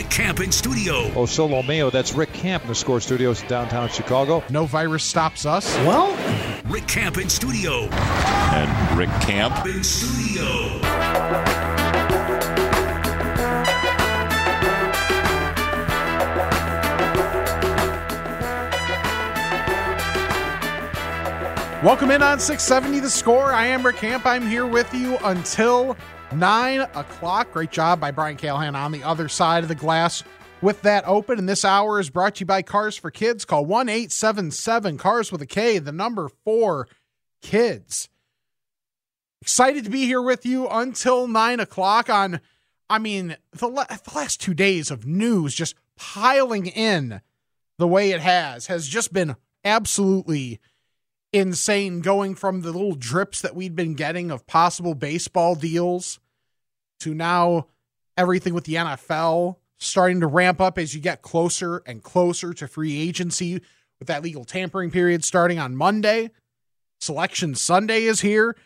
Rick Camp in studio. Oh, Solo Mayo, that's Rick Camp in the Score Studios in downtown Chicago. No virus stops us. Well, Rick Camp in studio. And Rick Camp in studio. Welcome in on 670 The Score. I am Rick Camp. I'm here with you until 9 o'clock. Great job by Brian Callahan on the other side of the glass with that open. And this hour is brought to you by Cars for Kids. Call 1 877 Cars with a K, the number four kids. Excited to be here with you until 9 o'clock on, I mean, the, the last two days of news just piling in the way it has, has just been absolutely insane going from the little drips that we'd been getting of possible baseball deals to now everything with the NFL starting to ramp up as you get closer and closer to free agency with that legal tampering period starting on Monday. Selection Sunday is here,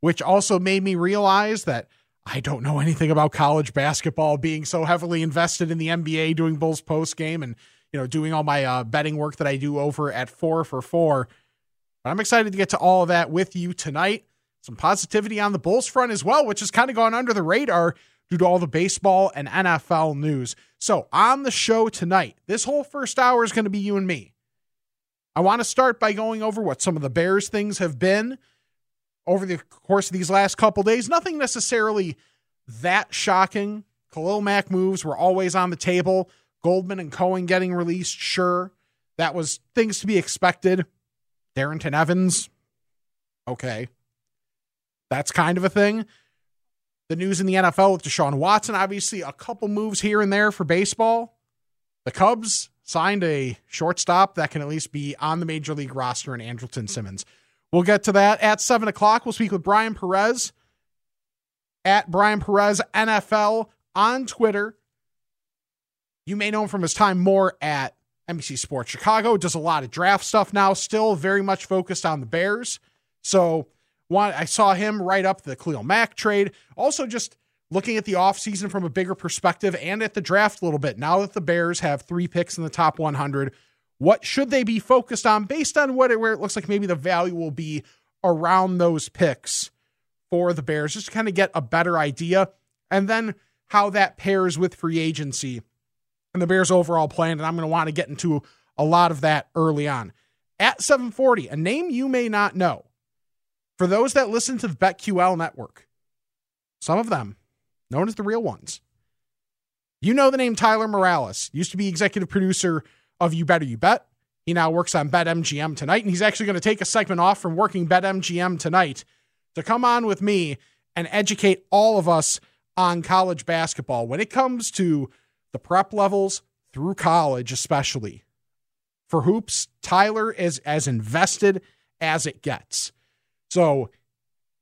which also made me realize that I don't know anything about college basketball being so heavily invested in the NBA doing Bulls post game and you know doing all my uh, betting work that I do over at 4 for 4 but I'm excited to get to all of that with you tonight. Some positivity on the Bulls front as well, which has kind of gone under the radar due to all the baseball and NFL news. So, on the show tonight, this whole first hour is going to be you and me. I want to start by going over what some of the Bears things have been over the course of these last couple days. Nothing necessarily that shocking. Khalil Mack moves were always on the table. Goldman and Cohen getting released, sure. That was things to be expected. Darrynton Evans, okay. That's kind of a thing. The news in the NFL with Deshaun Watson, obviously a couple moves here and there for baseball. The Cubs signed a shortstop that can at least be on the major league roster in Andrelton Simmons. We'll get to that at 7 o'clock. We'll speak with Brian Perez at Brian Perez NFL on Twitter. You may know him from his time more at NBC Sports Chicago does a lot of draft stuff now, still very much focused on the Bears. So one, I saw him write up the Khalil Mack trade. Also, just looking at the offseason from a bigger perspective and at the draft a little bit. Now that the Bears have three picks in the top 100, what should they be focused on based on what it, where it looks like maybe the value will be around those picks for the Bears, just to kind of get a better idea. And then how that pairs with free agency and the Bears' overall plan. And I'm going to want to get into a lot of that early on. At 740, a name you may not know. For those that listen to the BetQL network, some of them known as the real ones, you know the name Tyler Morales, used to be executive producer of You Better You Bet. He now works on BetMGM tonight, and he's actually going to take a segment off from working BetMGM tonight to come on with me and educate all of us on college basketball. When it comes to the prep levels through college, especially for hoops, Tyler is as invested as it gets. So,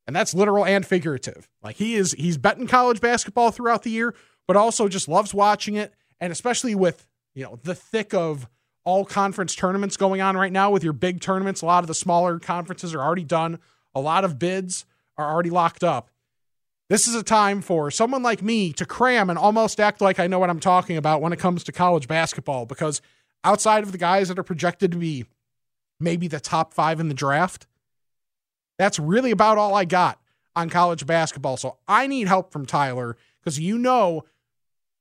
and that's literal and figurative. Like he is, he's betting college basketball throughout the year, but also just loves watching it. And especially with, you know, the thick of all conference tournaments going on right now with your big tournaments. A lot of the smaller conferences are already done. A lot of bids are already locked up. This is a time for someone like me to cram and almost act like I know what I'm talking about when it comes to college basketball because outside of the guys that are projected to be maybe the top five in the draft, that's really about all I got on college basketball. So I need help from Tyler because you know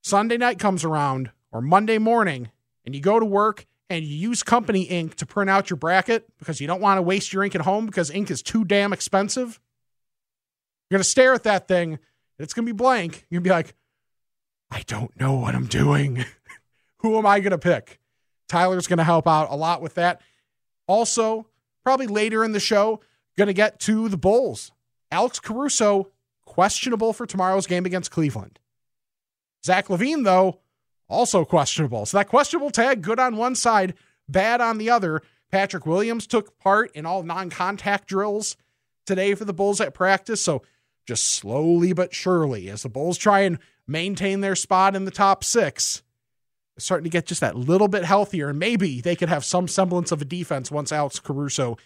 Sunday night comes around or Monday morning and you go to work and you use company ink to print out your bracket because you don't want to waste your ink at home because ink is too damn expensive. You're going to stare at that thing and it's going to be blank. You're going to be like, I don't know what I'm doing. Who am I going to pick? Tyler's going to help out a lot with that. Also, probably later in the show, going to get to the Bulls. Alex Caruso, questionable for tomorrow's game against Cleveland. Zach LaVine, though, also questionable. So that questionable tag, good on one side, bad on the other. Patrick Williams took part in all non contact drills today for the Bulls at practice. So just slowly but surely, as the Bulls try and maintain their spot in the top six, starting to get just that little bit healthier. And maybe they could have some semblance of a defense once Alex Caruso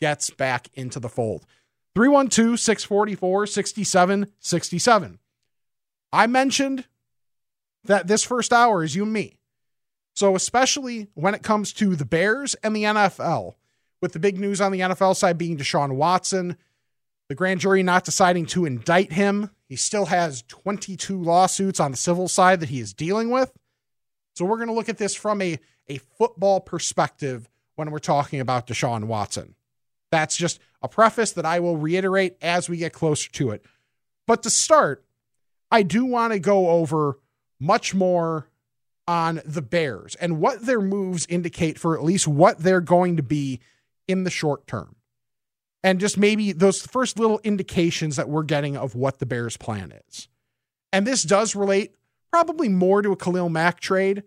gets back into the fold. 312 644 6767. I mentioned that this first hour is you and me. So, especially when it comes to the Bears and the NFL, with the big news on the NFL side being Deshaun Watson, the grand jury not deciding to indict him. He still has 22 lawsuits on the civil side that he is dealing with. So, we're going to look at this from a, a football perspective when we're talking about Deshaun Watson. That's just a preface that I will reiterate as we get closer to it. But to start, I do want to go over much more on the Bears and what their moves indicate for at least what they're going to be in the short term. And just maybe those first little indications that we're getting of what the Bears' plan is. And this does relate probably more to a Khalil Mack trade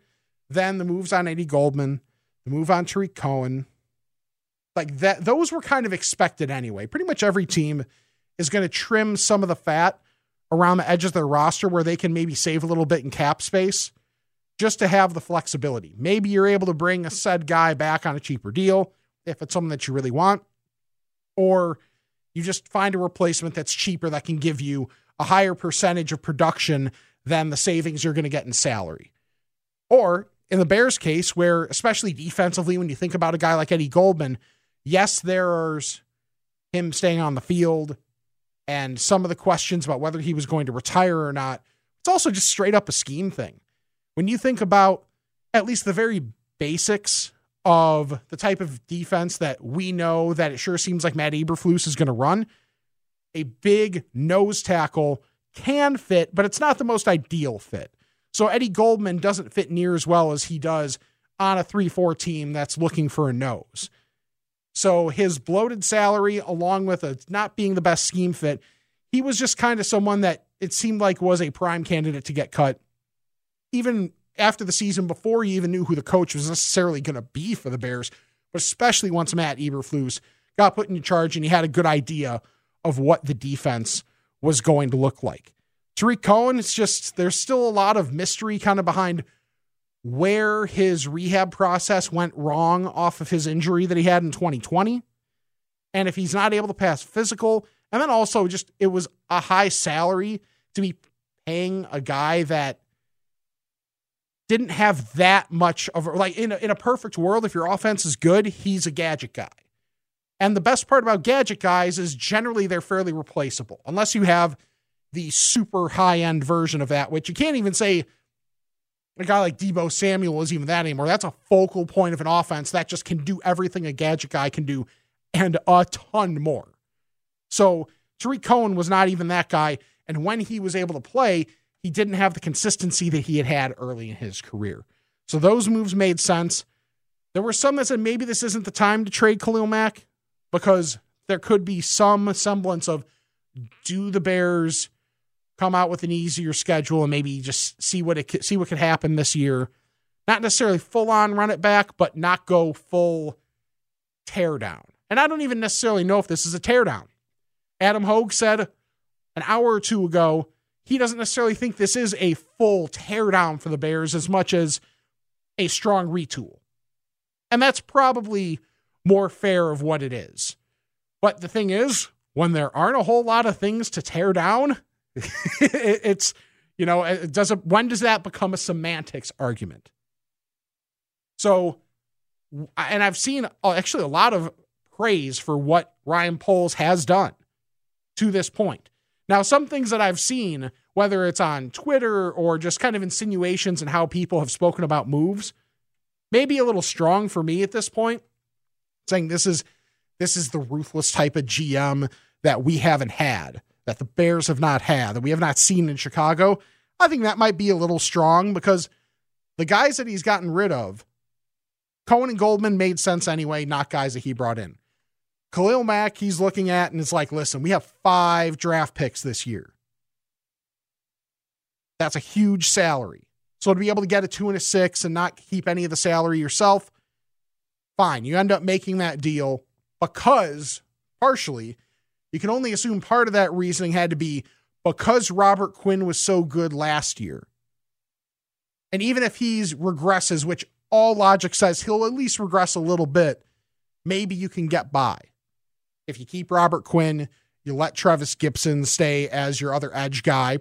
than the moves on Eddie Goldman, the move on Tarik Cohen. Like that, those were kind of expected anyway. Pretty much every team is going to trim some of the fat around the edges of their roster where they can maybe save a little bit in cap space just to have the flexibility. Maybe you're able to bring a said guy back on a cheaper deal if it's something that you really want, or you just find a replacement that's cheaper that can give you a higher percentage of production than the savings you're going to get in salary. Or in the Bears case, where especially defensively, when you think about a guy like Eddie Goldman, yes, there's him staying on the field and some of the questions about whether he was going to retire or not. It's also just straight up a scheme thing. When you think about at least the very basics of the type of defense that we know that it sure seems like Matt Eberflus is going to run, a big nose tackle can fit, but it's not the most ideal fit. So Eddie Goldman doesn't fit near as well as he does on a 3 4 team that's looking for a nose. So his bloated salary, along with a not being the best scheme fit, he was just kind of someone that it seemed like was a prime candidate to get cut. Even after the season, before you even knew who the coach was necessarily going to be for the Bears, but especially once Matt Eberflus got put in charge and he had a good idea of what the defense was going to look like. Tarik Cohen, it's just there's still a lot of mystery kind of behind where his rehab process went wrong off of his injury that he had in 2020. And if he's not able to pass physical, and then also just it was a high salary to be paying a guy that didn't have that much of like in a, in a perfect world if your offense is good he's a gadget guy and the best part about gadget guys is generally they're fairly replaceable unless you have the super high end version of that which you can't even say a guy like Deebo Samuel is even that anymore. That's a focal point of an offense that just can do everything a gadget guy can do and a ton more. So Tarik Cohen was not even that guy. And when he was able to play, he didn't have the consistency that he had had early in his career. So those moves made sense. There were some that said maybe this isn't the time to trade Khalil Mack because there could be some semblance of do the Bears come out with an easier schedule and maybe just see what it see what could happen this year. Not necessarily full on run it back, but not go full tear down. And I don't even necessarily know if this is a tear down. Adam Hoge said an hour or two ago he doesn't necessarily think this is a full tear down for the Bears as much as a strong retool. And that's probably more fair of what it is. But the thing is, when there aren't a whole lot of things to tear down, it's, you know, it doesn't, when does that become a semantics argument? So, and I've seen uh, actually a lot of praise for what Ryan Poles has done to this point. Now, some things that I've seen, whether it's on Twitter or just kind of insinuations and how people have spoken about moves, maybe a little strong for me at this point, saying this is this is the ruthless type of GM that we haven't had, that the Bears have not had, that we have not seen in Chicago. I think that might be a little strong because the guys that he's gotten rid of, Cohen and Goldman made sense anyway, not guys that he brought in. Khalil Mack, he's looking at and it's like, listen, we have five draft picks this year. That's a huge salary. So to be able to get a two and a six and not keep any of the salary yourself, fine. You end up making that deal because partially, you can only assume part of that reasoning had to be because Robert Quinn was so good last year. And even if he's regresses, which all logic says he'll at least regress a little bit, maybe you can get by. If you keep Robert Quinn, you let Trevis Gipson stay as your other edge guy,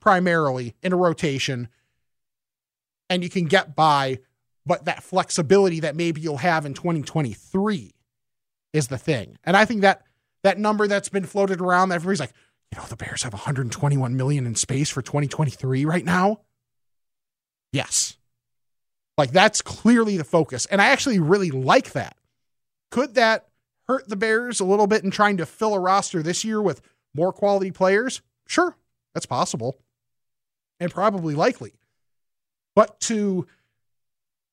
primarily in a rotation, and you can get by but that flexibility that maybe you'll have in 2023 is the thing. And I think that that number that's been floated around, everybody's like, you know, the Bears have 121 million in space for 2023 right now. Yes. Like that's clearly the focus. And I actually really like that. Could that hurt the Bears a little bit in trying to fill a roster this year with more quality players? Sure, that's possible and probably likely. But to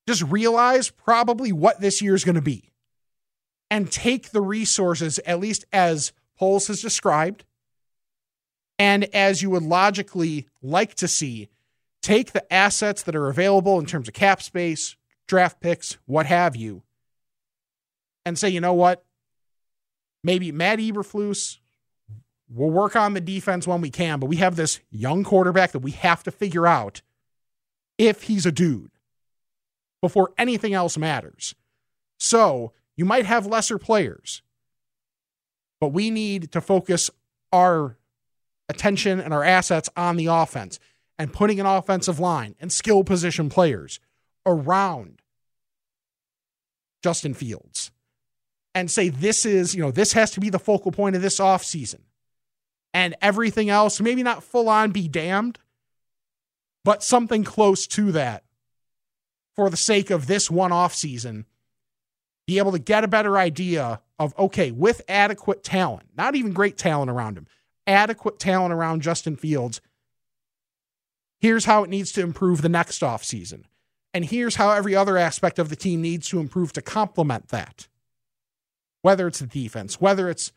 just realize probably what this year is going to be and take the resources, at least as Poles has described, and as you would logically like to see, take the assets that are available in terms of cap space, draft picks, what have you, and say, you know what? Maybe Matt Eberflus, we'll work on the defense when we can, but we have this young quarterback that we have to figure out if he's a dude before anything else matters. So you might have lesser players, but we need to focus our attention and our assets on the offense and putting an offensive line and skill position players around Justin Fields and say this is, you know, this has to be the focal point of this offseason. And everything else, maybe not full on be damned, but something close to that for the sake of this one off season, be able to get a better idea of okay, with adequate talent, not even great talent around him, adequate talent around Justin Fields. Here's how it needs to improve the next off season, And here's how every other aspect of the team needs to improve to complement that. Whether it's the defense, whether it's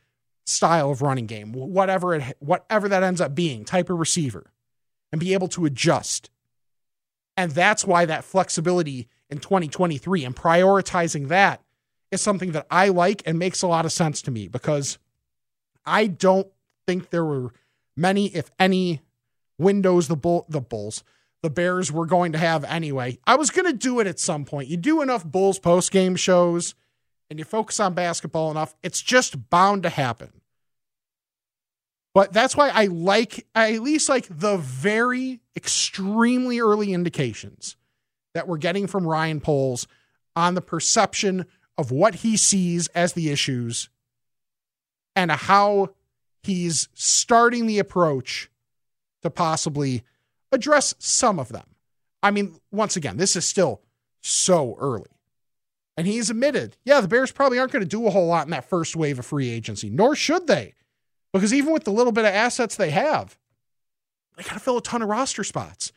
style of running game, whatever it whatever that ends up being, type of receiver, and be able to adjust and that's why that flexibility in 2023 and prioritizing that is something that I like and makes a lot of sense to me because I don't think there were many, if any, windows the bull the Bulls, the Bears were going to have anyway. I was going to do it at some point. You do enough Bulls post game shows and you focus on basketball enough, it's just bound to happen. But that's why I like, I at least like the very extremely early indications that we're getting from Ryan Poles on the perception of what he sees as the issues and how he's starting the approach to possibly address some of them. I mean, once again, this is still so early. And he's admitted, yeah, the Bears probably aren't going to do a whole lot in that first wave of free agency, nor should they. Because even with the little bit of assets they have, they got to fill a ton of roster spots.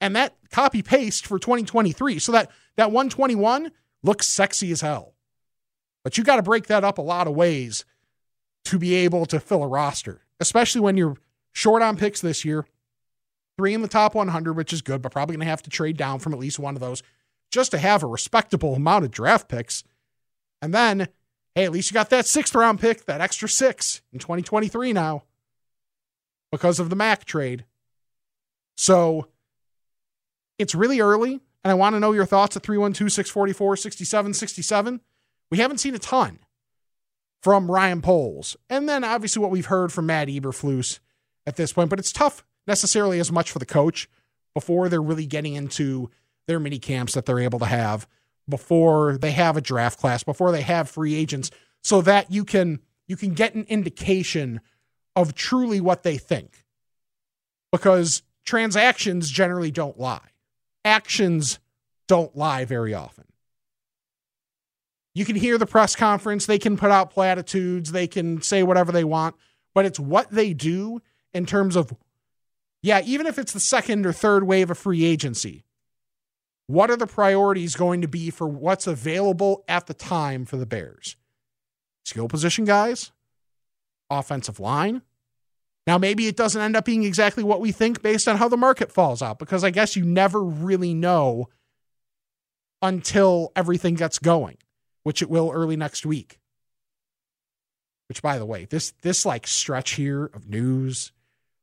And that copy paste for 2023. So that that 121 looks sexy as hell. But you got to break that up a lot of ways to be able to fill a roster, especially when you're short on picks this year. Three in the top 100, which is good, but probably going to have to trade down from at least one of those just to have a respectable amount of draft picks. And then hey, at least you got that sixth round pick, that extra six in 2023 now because of the Mack trade. So it's really early. And I want to know your thoughts at 312 644 6767. We haven't seen a ton from Ryan Poles. And then obviously what we've heard from Matt Eberflus at this point, but it's tough necessarily as much for the coach before they're really getting into their mini camps that they're able to have, before they have a draft class, before they have free agents, so that you can you can get an indication of truly what they think. Because transactions generally don't lie. Actions don't lie very often. You can hear the press conference, they can put out platitudes, they can say whatever they want, but it's what they do in terms of, yeah, even if it's the second or third wave of free agency, what are the priorities going to be for what's available at the time for the Bears? Skill position guys, offensive line. Now, maybe it doesn't end up being exactly what we think based on how the market falls out, because I guess you never really know until everything gets going, which it will early next week. Which, by the way, this this like stretch here of news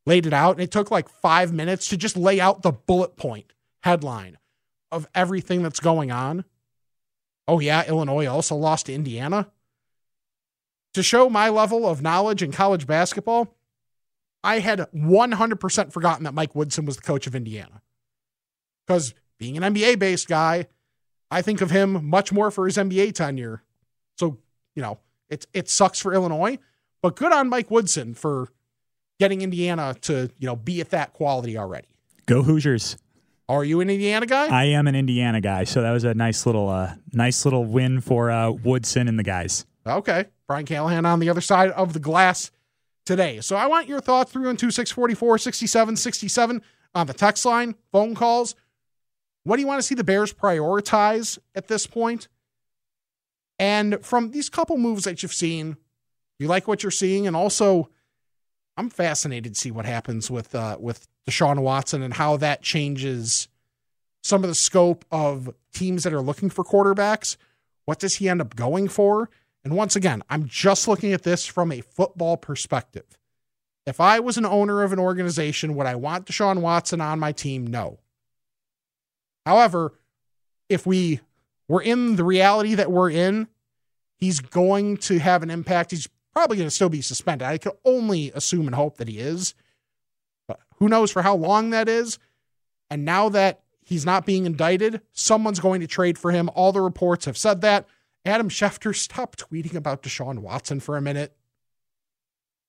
laid it out, and it took like five minutes to just lay out the bullet point headline of everything that's going on. Oh yeah, Illinois also lost to Indiana. To show my level of knowledge in college basketball, I had 100% forgotten that Mike Woodson was the coach of Indiana. Because being an NBA based guy, I think of him much more for his NBA tenure. So, you know, it, it sucks for Illinois, but good on Mike Woodson for getting Indiana to, you know, be at that quality already. Go Hoosiers. Are you an Indiana guy? I am an Indiana guy, so that was a nice little uh nice little win for uh Woodson and the guys. Okay. Brian Callahan on the other side of the glass today. So I want your thoughts 312 644 6767 on the text line, phone calls. What do you want to see the Bears prioritize at this point? And from these couple moves that you've seen, you like what you're seeing, and also I'm fascinated to see what happens with uh, with Deshaun Watson and how that changes some of the scope of teams that are looking for quarterbacks. What does he end up going for? And once again, I'm just looking at this from a football perspective. If I was an owner of an organization, would I want Deshaun Watson on my team? No. However, if we were in the reality that we're in, he's going to have an impact. He's probably going to still be suspended. I can only assume and hope that he is. But who knows for how long that is? And now that he's not being indicted, someone's going to trade for him. All the reports have said that. Adam Schefter, stop tweeting about Deshaun Watson for a minute.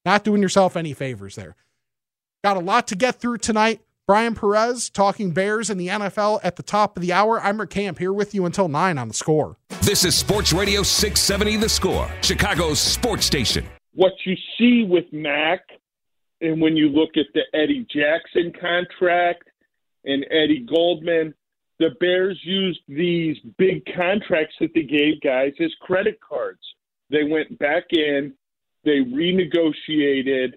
Not doing yourself any favors there. Got a lot to get through tonight. Brian Perez talking Bears in the NFL at the top of the hour. I'm Rick Camp here with you until 9 on the score. This is Sports Radio 670 The Score, Chicago's sports station. What you see with Mack, and when you look at the Eddie Jackson contract and Eddie Goldman, the Bears used these big contracts that they gave guys as credit cards. They went back in, they renegotiated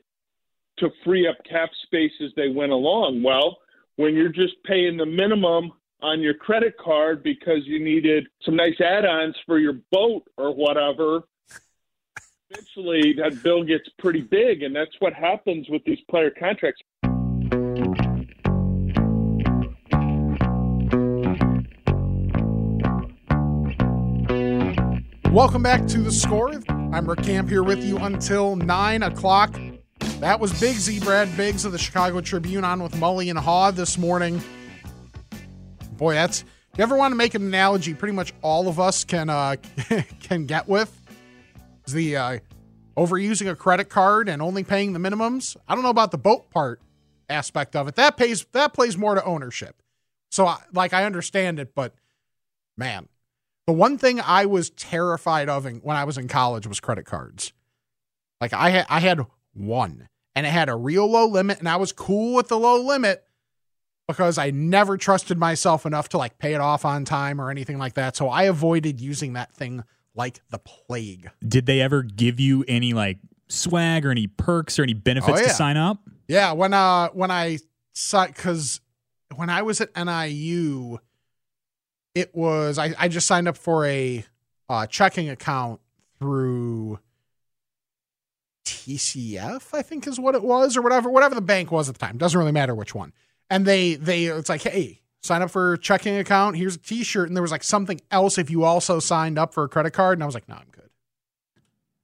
to free up cap space as they went along. Well, when you're just paying the minimum on your credit card because you needed some nice add-ons for your boat or whatever, eventually that bill gets pretty big, and that's what happens with these player contracts. Welcome back to the score. I'm Rick Camp here with you until 9 o'clock. That was Big Z Brad Biggs of the Chicago Tribune on with Mully and Haugh this morning. Boy, that's if you ever want to make an analogy, pretty much all of us can uh, can get with is the uh, overusing a credit card and only paying the minimums. I don't know about the boat part aspect of it. That pays that plays more to ownership. So, I, like, I understand it, but man, the one thing I was terrified of when I was in college was credit cards. Like I I had one and it had a real low limit and I was cool with the low limit because I never trusted myself enough to like pay it off on time or anything like that. So I avoided using that thing like the plague. Did they ever give you any like swag or any perks or any benefits Oh, yeah. to sign up? Yeah, when uh when I saw cuz when I was at NIU it was I, I just signed up for a uh, checking account through TCF, I think is what it was, or whatever, whatever the bank was at the time. Doesn't really matter which one. And they they it's like, hey, sign up for a checking account. Here's a t-shirt. And there was like something else if you also signed up for a credit card. And I was like, no, I'm good.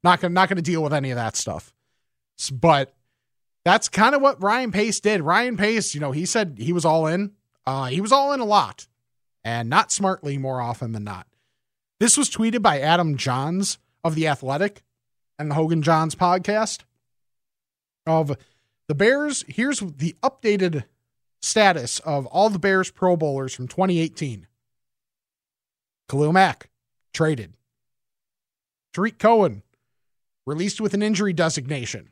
Not gonna not gonna deal with any of that stuff. But that's kind of what Ryan Pace did. Ryan Pace, you know, he said he was all in. Uh, he was all in a lot, and not smartly more often than not. This was tweeted by Adam Jahns of the Athletic and the Hoge and Jahns podcast of the Bears. Here's the updated status of all the Bears Pro Bowlers from 2018. Khalil Mack traded. Tarik Cohen released with an injury designation.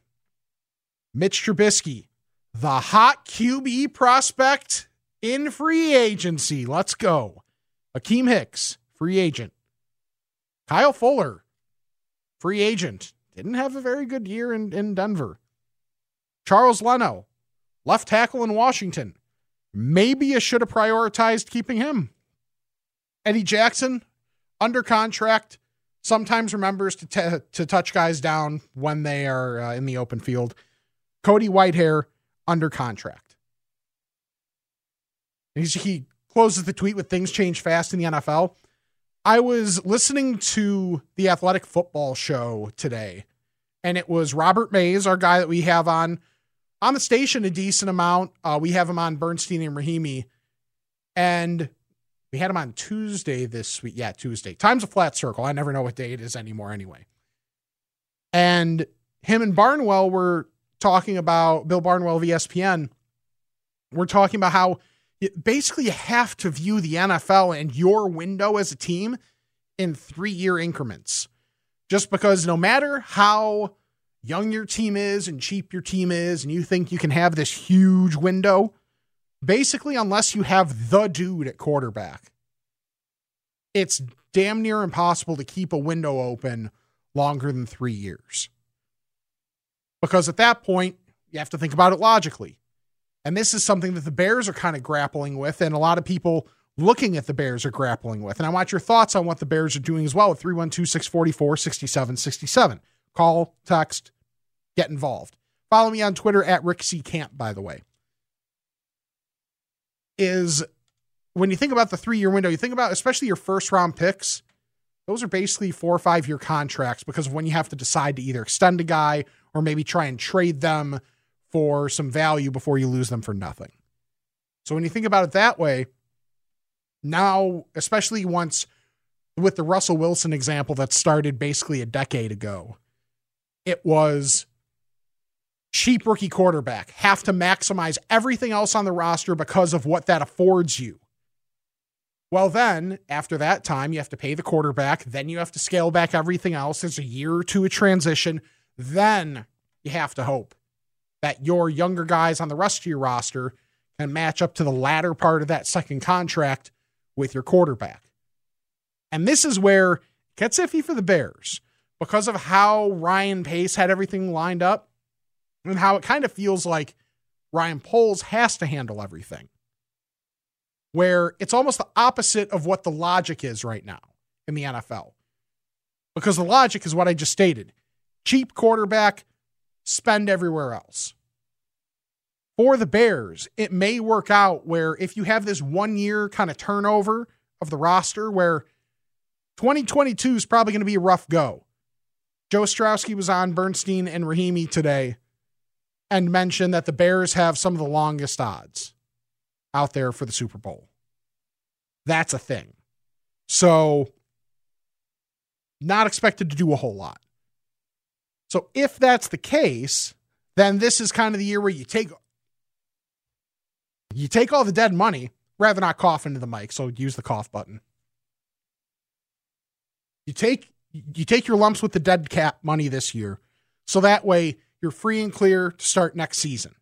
Mitch Trubisky, the hot QB prospect in free agency. Let's go. Akiem Hicks, free agent. Kyle Fuller, free agent. Didn't have a very good year in, in Denver. Charles Leno, left tackle in Washington. Maybe you should have prioritized keeping him. Eddie Jackson, under contract, sometimes remembers to, t- to touch guys down when they are uh, in the open field. Cody Whitehair, under contract. He's, he closes the tweet with things change fast in the NFL. I was listening to the athletic football show today, and it was Robert Mays, our guy that we have on on the station a decent amount. Uh, we have him on Bernstein and Rahimi, and we had him on Tuesday this week. Yeah, Tuesday. Time's a flat circle. I never know what day it is anymore anyway. And him and Barnwell were talking about Bill Barnwell of ESPN. We're talking about how basically you have to view the NFL and your window as a team in three year increments. Just because no matter how young your team is and cheap your team is, and you think you can have this huge window, basically, unless you have the dude at quarterback, it's damn near impossible to keep a window open longer than three years. Because at that point, you have to think about it logically. And this is something that the Bears are kind of grappling with, and a lot of people looking at the Bears are grappling with. And I want your thoughts on what the Bears are doing as well at 312 644 6767. Call, text, get involved. Follow me on Twitter at Rick C. Camp, by the way. Is when you think about the three year window, you think about especially your first round picks, those are basically four or five year contracts because of when you have to decide to either extend a guy or maybe try and trade them for some value before you lose them for nothing. So when you think about it that way, now, especially once with the Russell Wilson example that started basically a decade ago, it was cheap rookie quarterback, have to maximize everything else on the roster because of what that affords you. Well, then, after that time, you have to pay the quarterback. Then you have to scale back everything else. There's a year or two of transition. Then you have to hope that your younger guys on the rest of your roster can match up to the latter part of that second contract with your quarterback. And this is where it gets iffy for the Bears because of how Ryan Pace had everything lined up and how it kind of feels like Ryan Poles has to handle everything. Where it's almost the opposite of what the logic is right now in the NFL. Because the logic is what I just stated cheap quarterback, spend everywhere else. For the Bears, it may work out where if you have this one year kind of turnover of the roster where 2022 is probably going to be a rough go. Joe Ostrowski was on Bernstein and Rahimi today and mentioned that the Bears have some of the longest odds out there for the Super Bowl. That's a thing. So, not expected to do a whole lot. So, if that's the case, then this is kind of the year where you take you take all the dead money, rather not cough into the mic, so use the cough button. You take you take your lumps with the dead cap money this year, so that way you're free and clear to start next season.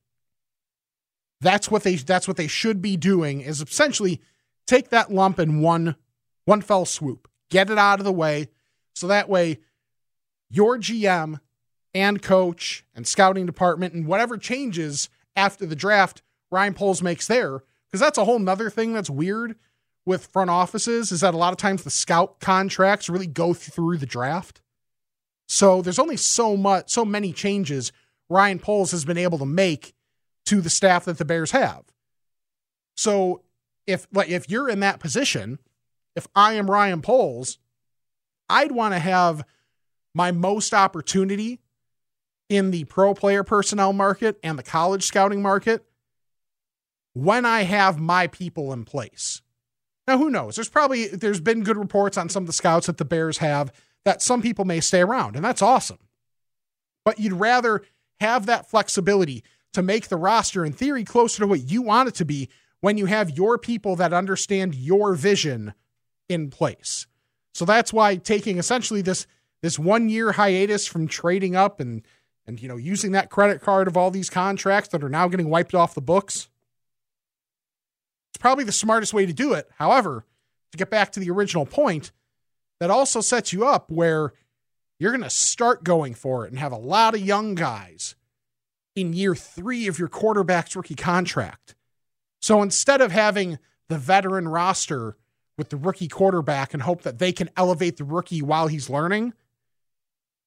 That's what they that's what they should be doing is essentially take that lump in one one fell swoop. Get it out of the way so that way your GM and coach and scouting department and whatever changes after the draft Ryan Poles makes there because that's a whole nother thing that's weird with front offices is that a lot of times the scout contracts really go through the draft. So there's only so much, so many changes Ryan Poles has been able to make to the staff that the Bears have. So if like if you're in that position, if I am Ryan Poles, I'd want to have my most opportunity in the pro player personnel market and the college scouting market when I have my people in place. Now, who knows? There's probably there's been good reports on some of the scouts that the Bears have that some people may stay around, and that's awesome. But you'd rather have that flexibility to make the roster in theory closer to what you want it to be when you have your people that understand your vision in place. So that's why taking essentially this this one year hiatus from trading up and and you know using that credit card of all these contracts that are now getting wiped off the books it's probably the smartest way to do it. However to get back to the original point that also sets you up where you're going to start going for it and have a lot of young guys in year 3 of your quarterback's rookie contract. So instead of having the veteran roster with the rookie quarterback and hope that they can elevate the rookie while he's learning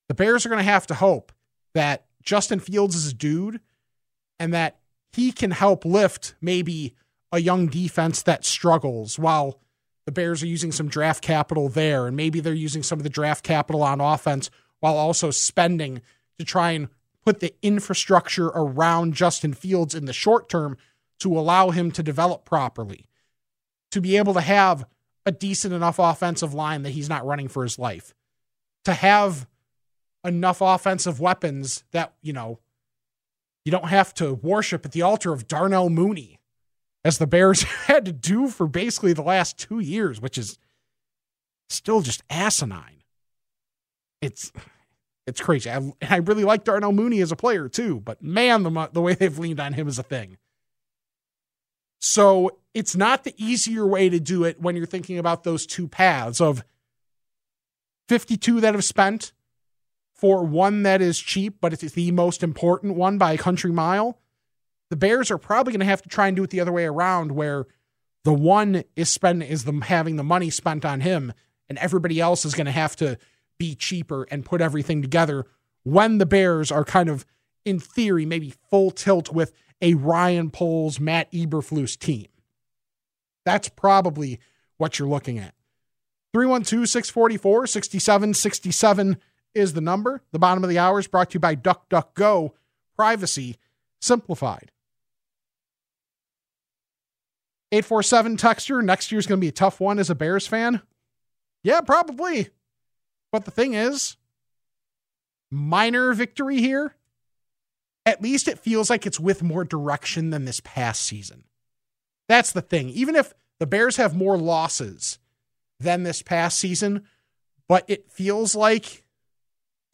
the Bears are going to have to hope that Justin Fields is a dude and that he can help lift maybe a young defense that struggles while the Bears are using some draft capital there. And maybe they're using some of the draft capital on offense while also spending to try and put the infrastructure around Justin Fields in the short term to allow him to develop properly, to be able to have a decent enough offensive line that he's not running for his life, to have enough offensive weapons that, you know, you don't have to worship at the altar of Darnell Mooney, as the Bears had to do for basically the last two years, which is still just asinine. It's it's crazy. I, I really like Darnell Mooney as a player too, but man, the the way they've leaned on him is a thing. So it's not the easier way to do it when you're thinking about those two paths of 52 that have spent for one that is cheap, but it's the most important one by a country mile, the Bears are probably going to have to try and do it the other way around, where the one is spent is them having the money spent on him, and everybody else is going to have to be cheaper and put everything together. When the Bears are kind of, in theory, maybe full tilt with a Ryan Poles, Matt Eberflus team. That's probably what you're looking at. 312 644 6767 is the number. The bottom of the hour is brought to you by DuckDuckGo, privacy simplified. 847 texture, next year's going to be a tough one as a Bears fan. Yeah, probably. But the thing is, minor victory here. At least it feels like it's with more direction than this past season. That's the thing. Even if the Bears have more losses than this past season, but it feels like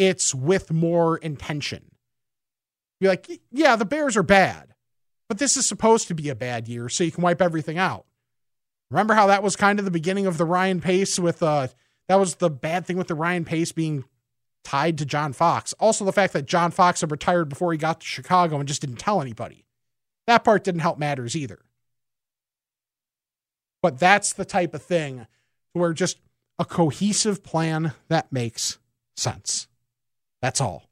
it's with more intention. Be like, yeah, the Bears are bad, but this is supposed to be a bad year, so you can wipe everything out. Remember how that was kind of the beginning of the Ryan Pace with uh that was the bad thing with the Ryan Pace being tied to John Fox. Also the fact that John Fox had retired before he got to Chicago and just didn't tell anybody. That part didn't help matters either. But that's the type of thing where just a cohesive plan that makes sense. That's all.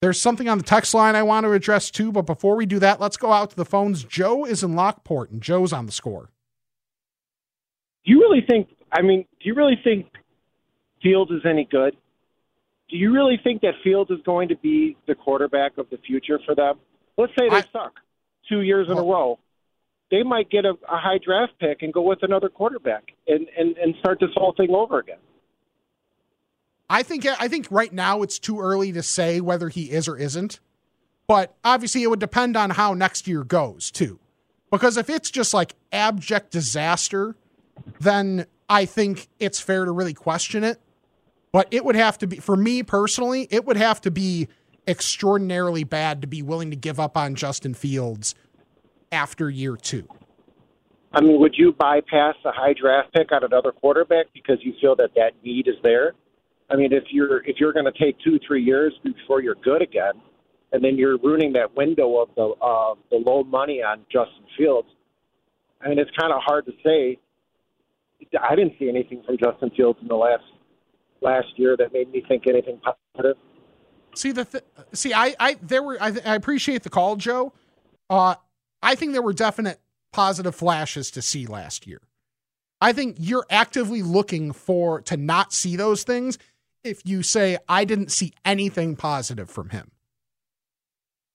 There's something on the text line I want to address too, but before we do that, let's go out to the phones. Joe is in Lockport, and Joe's on the score. Do you really think? I mean, do you really think Fields is any good? Do you really think that Fields is going to be the quarterback of the future for them? Let's say they I, suck two years in well, a row. They might get a, a high draft pick and go with another quarterback and, and, and start this whole thing over again. I think I think right now it's too early to say whether he is or isn't. But obviously it would depend on how next year goes too. Because if it's just like abject disaster, then I think it's fair to really question it. But it would have to be for me personally, it would have to be extraordinarily bad to be willing to give up on Justin Fields after year 2. I mean, would you bypass a high draft pick on another quarterback because you feel that that need is there? I mean, if you're if you're going to take two three years before you're good again, and then you're ruining that window of the uh, the low money on Justin Fields, I mean, it's kind of hard to say. I didn't see anything from Justin Fields in the last last year that made me think anything positive. See the th- see, I I there were I, I appreciate the call, Joe. Uh, I think there were definite positive flashes to see last year. I think you're actively looking for to not see those things if you say, I didn't see anything positive from him.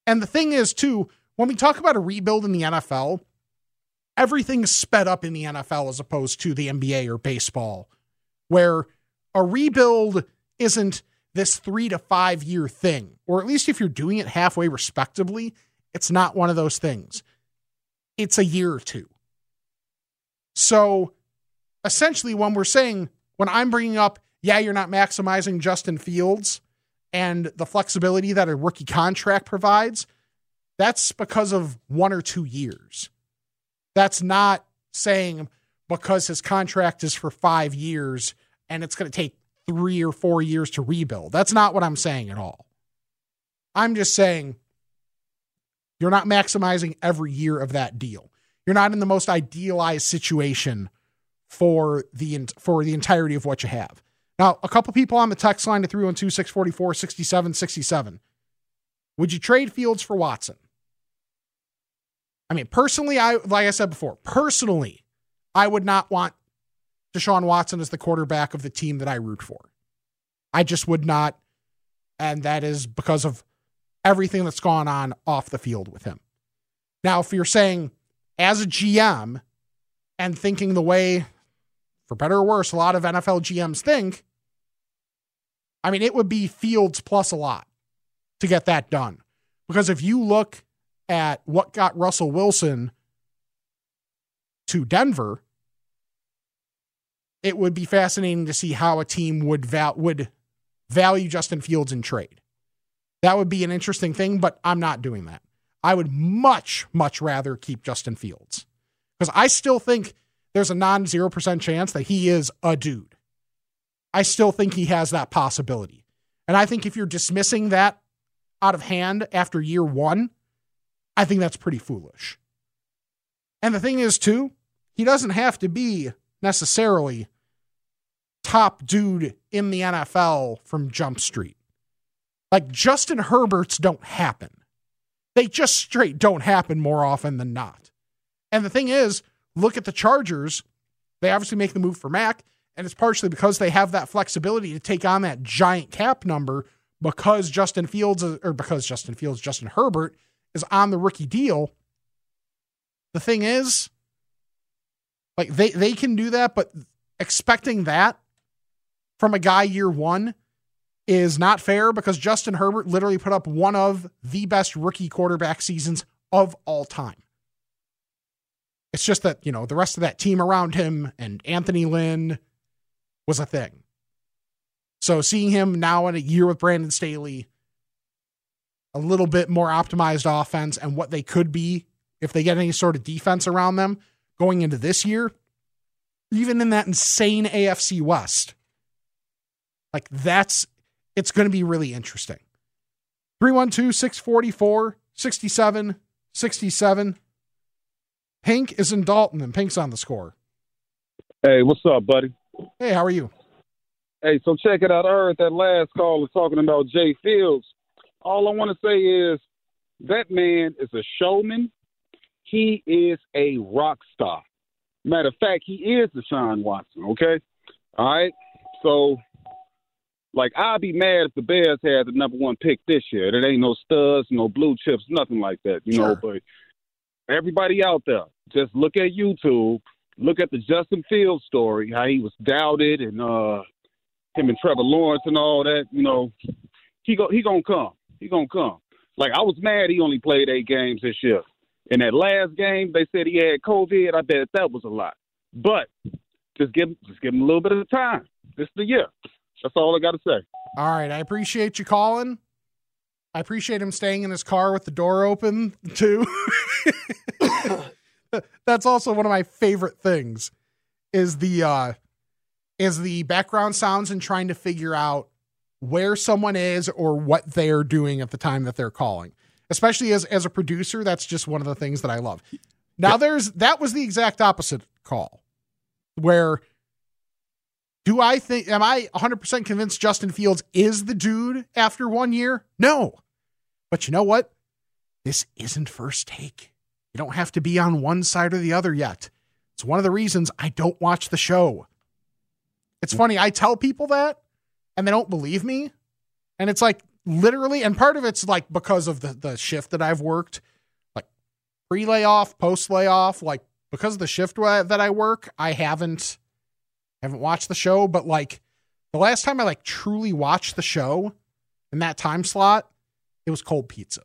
And the thing is, too, when we talk about a rebuild in the NFL, everything's sped up in the NFL as opposed to the NBA or baseball, where a rebuild isn't this three to five year thing, or at least if you're doing it halfway respectably, it's not one of those things. It's a year or two. So essentially, when we're saying, when I'm bringing up, yeah, you're not maximizing Justin Fields and the flexibility that a rookie contract provides, that's because of one or two years. That's not saying because his contract is for five years and it's going to take three or four years to rebuild. That's not what I'm saying at all. I'm just saying you're not maximizing every year of that deal. You're not in the most idealized situation for the for the entirety of what you have. Now, a couple people on the text line to 312 644 6767. Would you trade Fields for Watson? I mean, personally, I like I said before, personally, I would not want Deshaun Watson as the quarterback of the team that I root for. I just would not, and that is because of everything that's gone on off the field with him. Now, if you're saying as a GM and thinking the way, for better or worse, a lot of NFL GMs think, I mean, it would be Fields plus a lot to get that done. Because if you look at what got Russell Wilson to Denver, it would be fascinating to see how a team would val- would value Justin Fields in trade. That would be an interesting thing, but I'm not doing that. I would much much rather keep Justin Fields because I still think there's a non 0% chance that he is a dude. I still think he has that possibility. And I think if you're dismissing that out of hand after year 1, I think that's pretty foolish. And the thing is, too, he doesn't have to be necessarily top dude in the NFL from Jump Street. Like Justin Herberts don't happen. They just straight don't happen more often than not. And the thing is, look at the Chargers. They obviously make the move for Mack, and it's partially because they have that flexibility to take on that giant cap number because Justin Fields, or because Justin Fields, Justin Herbert is on the rookie deal. The thing is, like they they can do that, but expecting that from a guy year one is not fair because Justin Herbert literally put up one of the best rookie quarterback seasons of all time. It's just that, you know, the rest of that team around him and Anthony Lynn was a thing. So seeing him now in a year with Brandon Staley, a little bit more optimized offense and what they could be if they get any sort of defense around them going into this year, even in that insane AFC West. Like that's it's going to be really interesting. 312 644 67 67. Pink is in Dolton and Pink's on the score. Hey, what's up, buddy? Hey, how are you? Hey, so check it out. I heard that last call was talking about Jay Fields all I want to say is that man is a showman. He is a rock star. Matter of fact, he is Deshaun Watson, okay? All right? So, like, I'd be mad if the Bears had the number one pick this year. There ain't no studs, no blue chips, nothing like that, you sure. know? But everybody out there, just look at YouTube, look at the Justin Fields story, how he was doubted, and uh, him and Trevor Lawrence and all that, you know, he go he gonna come. He gonna come. Like I was mad he only played eight games this year. In that last game, they said he had COVID. I bet that was a lot. But just give just give him a little bit of time. This is the year. That's all I got to say. All right, I appreciate you calling. I appreciate him staying in his car with the door open too. That's also one of my favorite things is the uh is the background sounds and trying to figure out where someone is or what they're doing at the time that they're calling. Especially as as a producer, that's just one of the things that I love. Now yeah. there's that was the exact opposite call. Where do I think am I 100% convinced Justin Fields is the dude after 1 year? No. But you know what? This isn't first take. You don't have to be on one side or the other yet. It's one of the reasons I don't watch the show. It's mm. funny, I tell people that and they don't believe me. And it's like literally, and part of it's like because of the, the shift that I've worked, like pre layoff, post layoff, like because of the shift that I work, I haven't haven't watched the show, but like the last time I like truly watched the show in that time slot, it was cold pizza.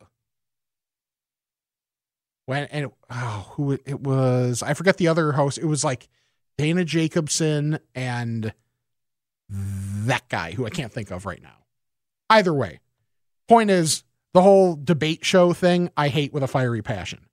When and oh, who it was? I forget the other host. It was like Dana Jacobson and that guy who I can't think of right now. Either way, point is the whole debate show thing. I hate with a fiery passion.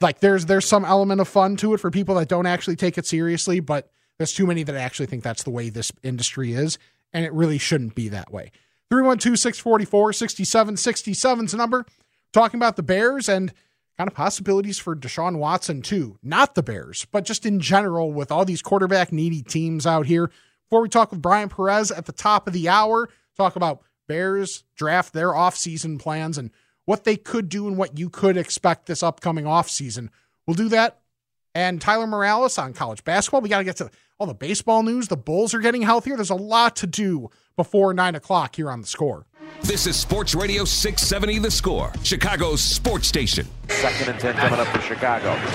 Like there's there's some element of fun to it for people that don't actually take it seriously, but there's too many that actually think that's the way this industry is, and it really shouldn't be that way. 312 644 6767 is the number. Talking about the Bears and kind of possibilities for Deshaun Watson, too. Not the Bears, but just in general with all these quarterback needy teams out here. Before we talk with Brian Perez at the top of the hour, talk about Bears draft, their offseason plans, and what they could do and what you could expect this upcoming offseason. We'll do that. And Tyler Morales on college basketball. We got to get to all the baseball news. The Bulls are getting healthier. There's a lot to do before 9 o'clock here on the score. This is Sports Radio 670 The Score, Chicago's sports station. Second and 10 coming up for Chicago. He's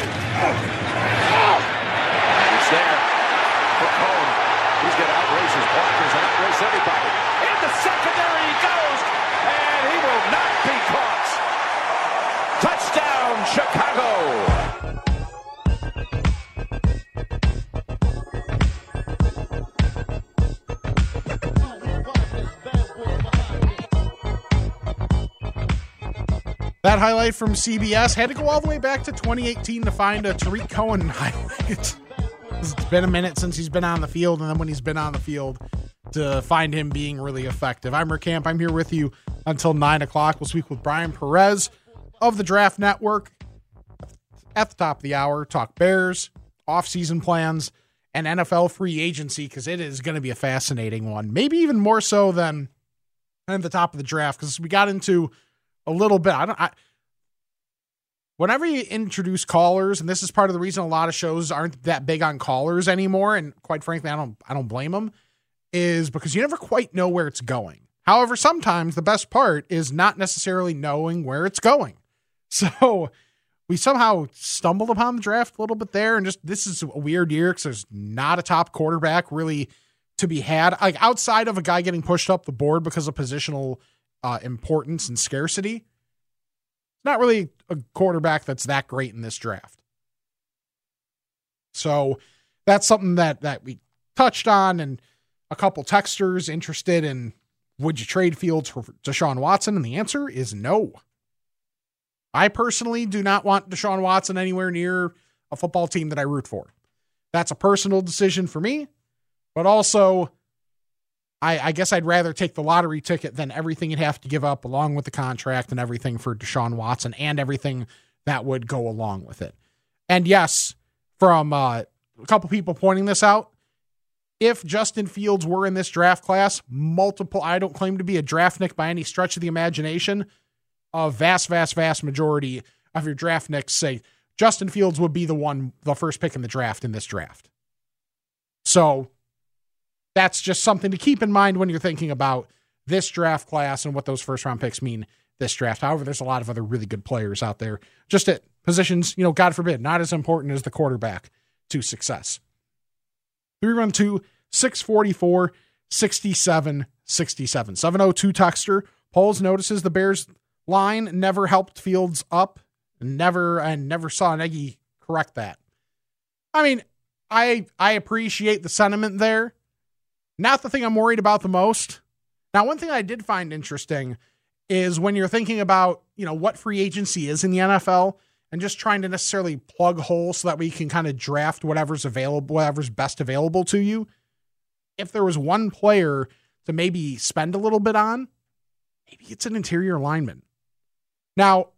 there for Cohen. He's going to outrace his blockers and outrace everybody. In the secondary he goes, and he will not be caught. Touchdown, Chicago. That highlight from CBS had to go all the way back to 2018 to find a Tarik Cohen highlight. it's been a minute since he's been on the field, and then when he's been on the field, to find him being really effective. I'm Rick Camp. I'm here with you until 9 o'clock. We'll speak with Brian Perez of the Draft Network at the top of the hour, talk Bears, offseason plans, and NFL free agency because it is going to be a fascinating one. Maybe even more so than at the top of the draft because we got into a little bit. I don't. I, whenever you introduce callers, and this is part of the reason a lot of shows aren't that big on callers anymore, and quite frankly, I don't. I don't blame them. Is because you never quite know where it's going. However, sometimes the best part is not necessarily knowing where it's going. So we somehow stumbled upon the draft a little bit there, and just this is a weird year because there's not a top quarterback really to be had. Like outside of a guy getting pushed up the board because of positional uh, importance and scarcity, it's not really a quarterback that's that great in this draft. So that's something that that we touched on, and a couple texters interested in would you trade Fields for Deshaun Watson, and the answer is no. I personally do not want Deshaun Watson anywhere near a football team that I root for. That's a personal decision for me, but also, I, I, guess I'd rather take the lottery ticket than everything you'd have to give up along with the contract and everything for Deshaun Watson and everything that would go along with it. And yes, from uh, a couple people pointing this out, if Justin Fields were in this draft class, multiple, I don't claim to be a draftnik by any stretch of the imagination, a vast, vast, vast majority of your draftniks say Justin Fields would be the one, the first pick in the draft in this draft. So that's just something to keep in mind when you're thinking about this draft class and what those first round picks mean this draft. However, there's a lot of other really good players out there, just at positions, you know, God forbid, not as important as the quarterback to success. 312 644 67 67. 702 Tuxter. Polls notices the Bears line never helped Fields up. Never and never saw Nagy correct that. I mean, I I appreciate the sentiment there. Not the thing I'm worried about the most. Now, one thing I did find interesting is when you're thinking about, you know, what free agency is in the NFL and just trying to necessarily plug holes so that we can kind of draft whatever's available, whatever's best available to you. If there was one player to maybe spend a little bit on, maybe it's an interior lineman. Now,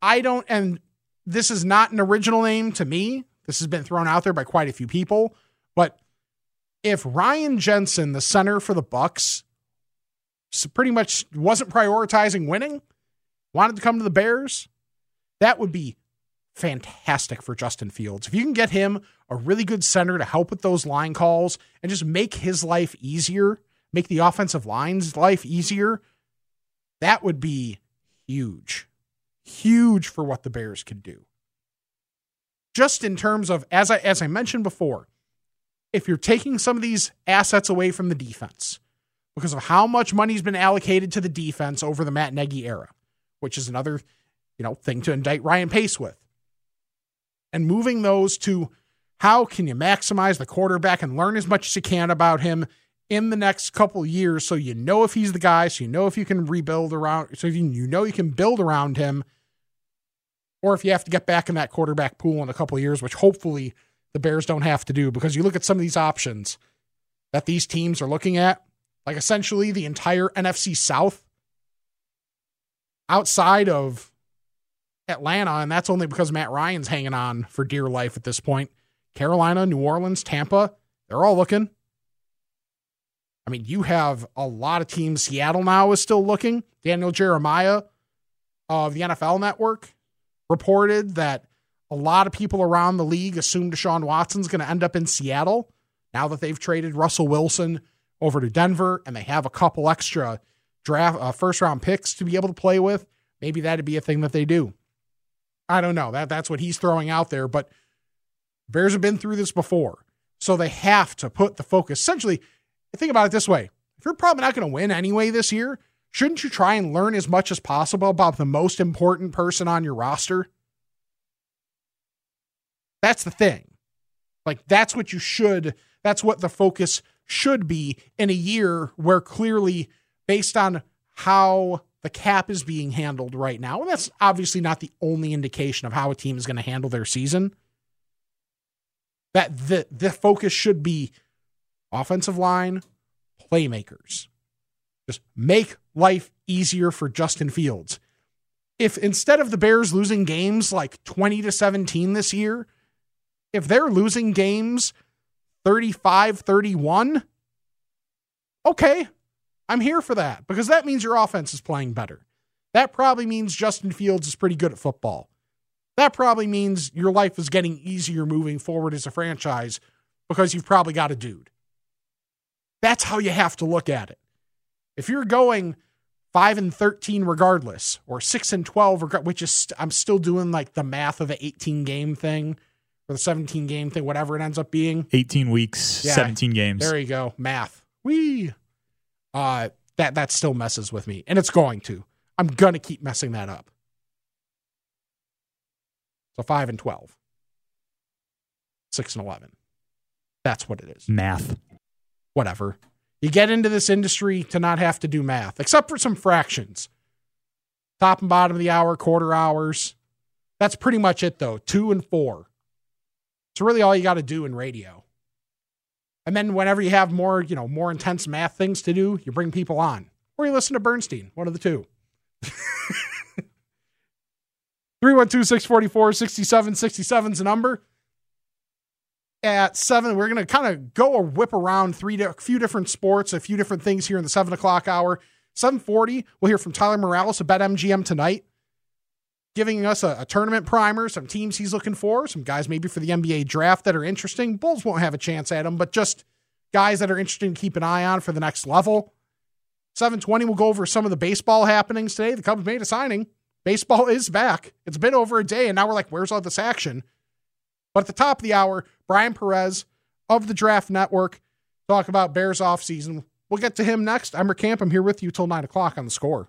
I don't, and this is not an original name to me. This has been thrown out there by quite a few people. But if Ryan Jensen, the center for the Bucs, pretty much wasn't prioritizing winning, wanted to come to the Bears, that would be fantastic for Justin Fields. If you can get him a really good center to help with those line calls and just make his life easier, make the offensive line's life easier, that would be huge. Huge for what the Bears could do. Just in terms of as I as I mentioned before, if you're taking some of these assets away from the defense because of how much money's been allocated to the defense over the Matt Nagy era, which is another, you know, thing to indict Ryan Pace with. And moving those to how can you maximize the quarterback and learn as much as you can about him in the next couple years so you know if he's the guy, so you know if you can rebuild around, so you know you can build around him, or if you have to get back in that quarterback pool in a couple years, which hopefully the Bears don't have to do because you look at some of these options that these teams are looking at, like essentially the entire NFC South outside of Atlanta, and that's only because Matt Ryan's hanging on for dear life at this point. Carolina, New Orleans, Tampa, they're all looking. I mean, you have a lot of teams. Seattle now is still looking. Daniel Jeremiah of the NFL Network reported that a lot of people around the league assume Deshaun Watson's going to end up in Seattle now that they've traded Russell Wilson over to Denver and they have a couple extra draft uh, first round picks to be able to play with. Maybe that'd be a thing that they do. I don't know. That that's what he's throwing out there, but Bears have been through this before. So they have to put the focus. Essentially, think about it this way. If you're probably not going to win anyway this year, shouldn't you try and learn as much as possible about the most important person on your roster? That's the thing. Like, that's what you should, that's what the focus should be in a year where clearly, based on how the cap is being handled right now, and that's obviously not the only indication of how a team is going to handle their season, that the, the focus should be offensive line, playmakers. Just make life easier for Justin Fields. If instead of the Bears losing games like 20 to 17 this year, if they're losing games 35 31, okay, I'm here for that because that means your offense is playing better. That probably means Justin Fields is pretty good at football. That probably means your life is getting easier moving forward as a franchise because you've probably got a dude. That's how you have to look at it. If you're going 5 and 13 regardless or 6 and 12 which is I'm still doing like the math of an 18 game thing or the 17 game thing, whatever it ends up being. 18 weeks, yeah, 17 games. There you go. Math. Wee. Uh, that, that still messes with me, and it's going to. I'm going to keep messing that up. So 5 and 12. 6 and 11. That's what it is. Math. Whatever. You get into this industry to not have to do math, except for some fractions. Top and bottom of the hour, quarter hours. That's pretty much it, though. Two and four. It's really all you got to do in radio. And then whenever you have more, you know, more intense math things to do, you bring people on. Or you listen to Bernstein, one of the two. 312 644 6767 is the number. At seven, we're going to kind of go or whip around three, a few different sports, a few different things here in the seven o'clock hour. 740, we'll hear from Tyler Morales of BetMGM tonight giving us a, a, tournament primer, some teams he's looking for, some guys maybe for the NBA draft that are interesting. Bulls won't have a chance at him, but just guys that are interesting to keep an eye on for the next level. 720, we'll go over some of the baseball happenings today. The Cubs made a signing. Baseball is back. It's been over a day, and now we're like, where's all this action? But at the top of the hour, Brian Perez of the Draft Network talk about Bears offseason. We'll get to him next. I'm Rick Camp. I'm here with you till 9 o'clock on the score.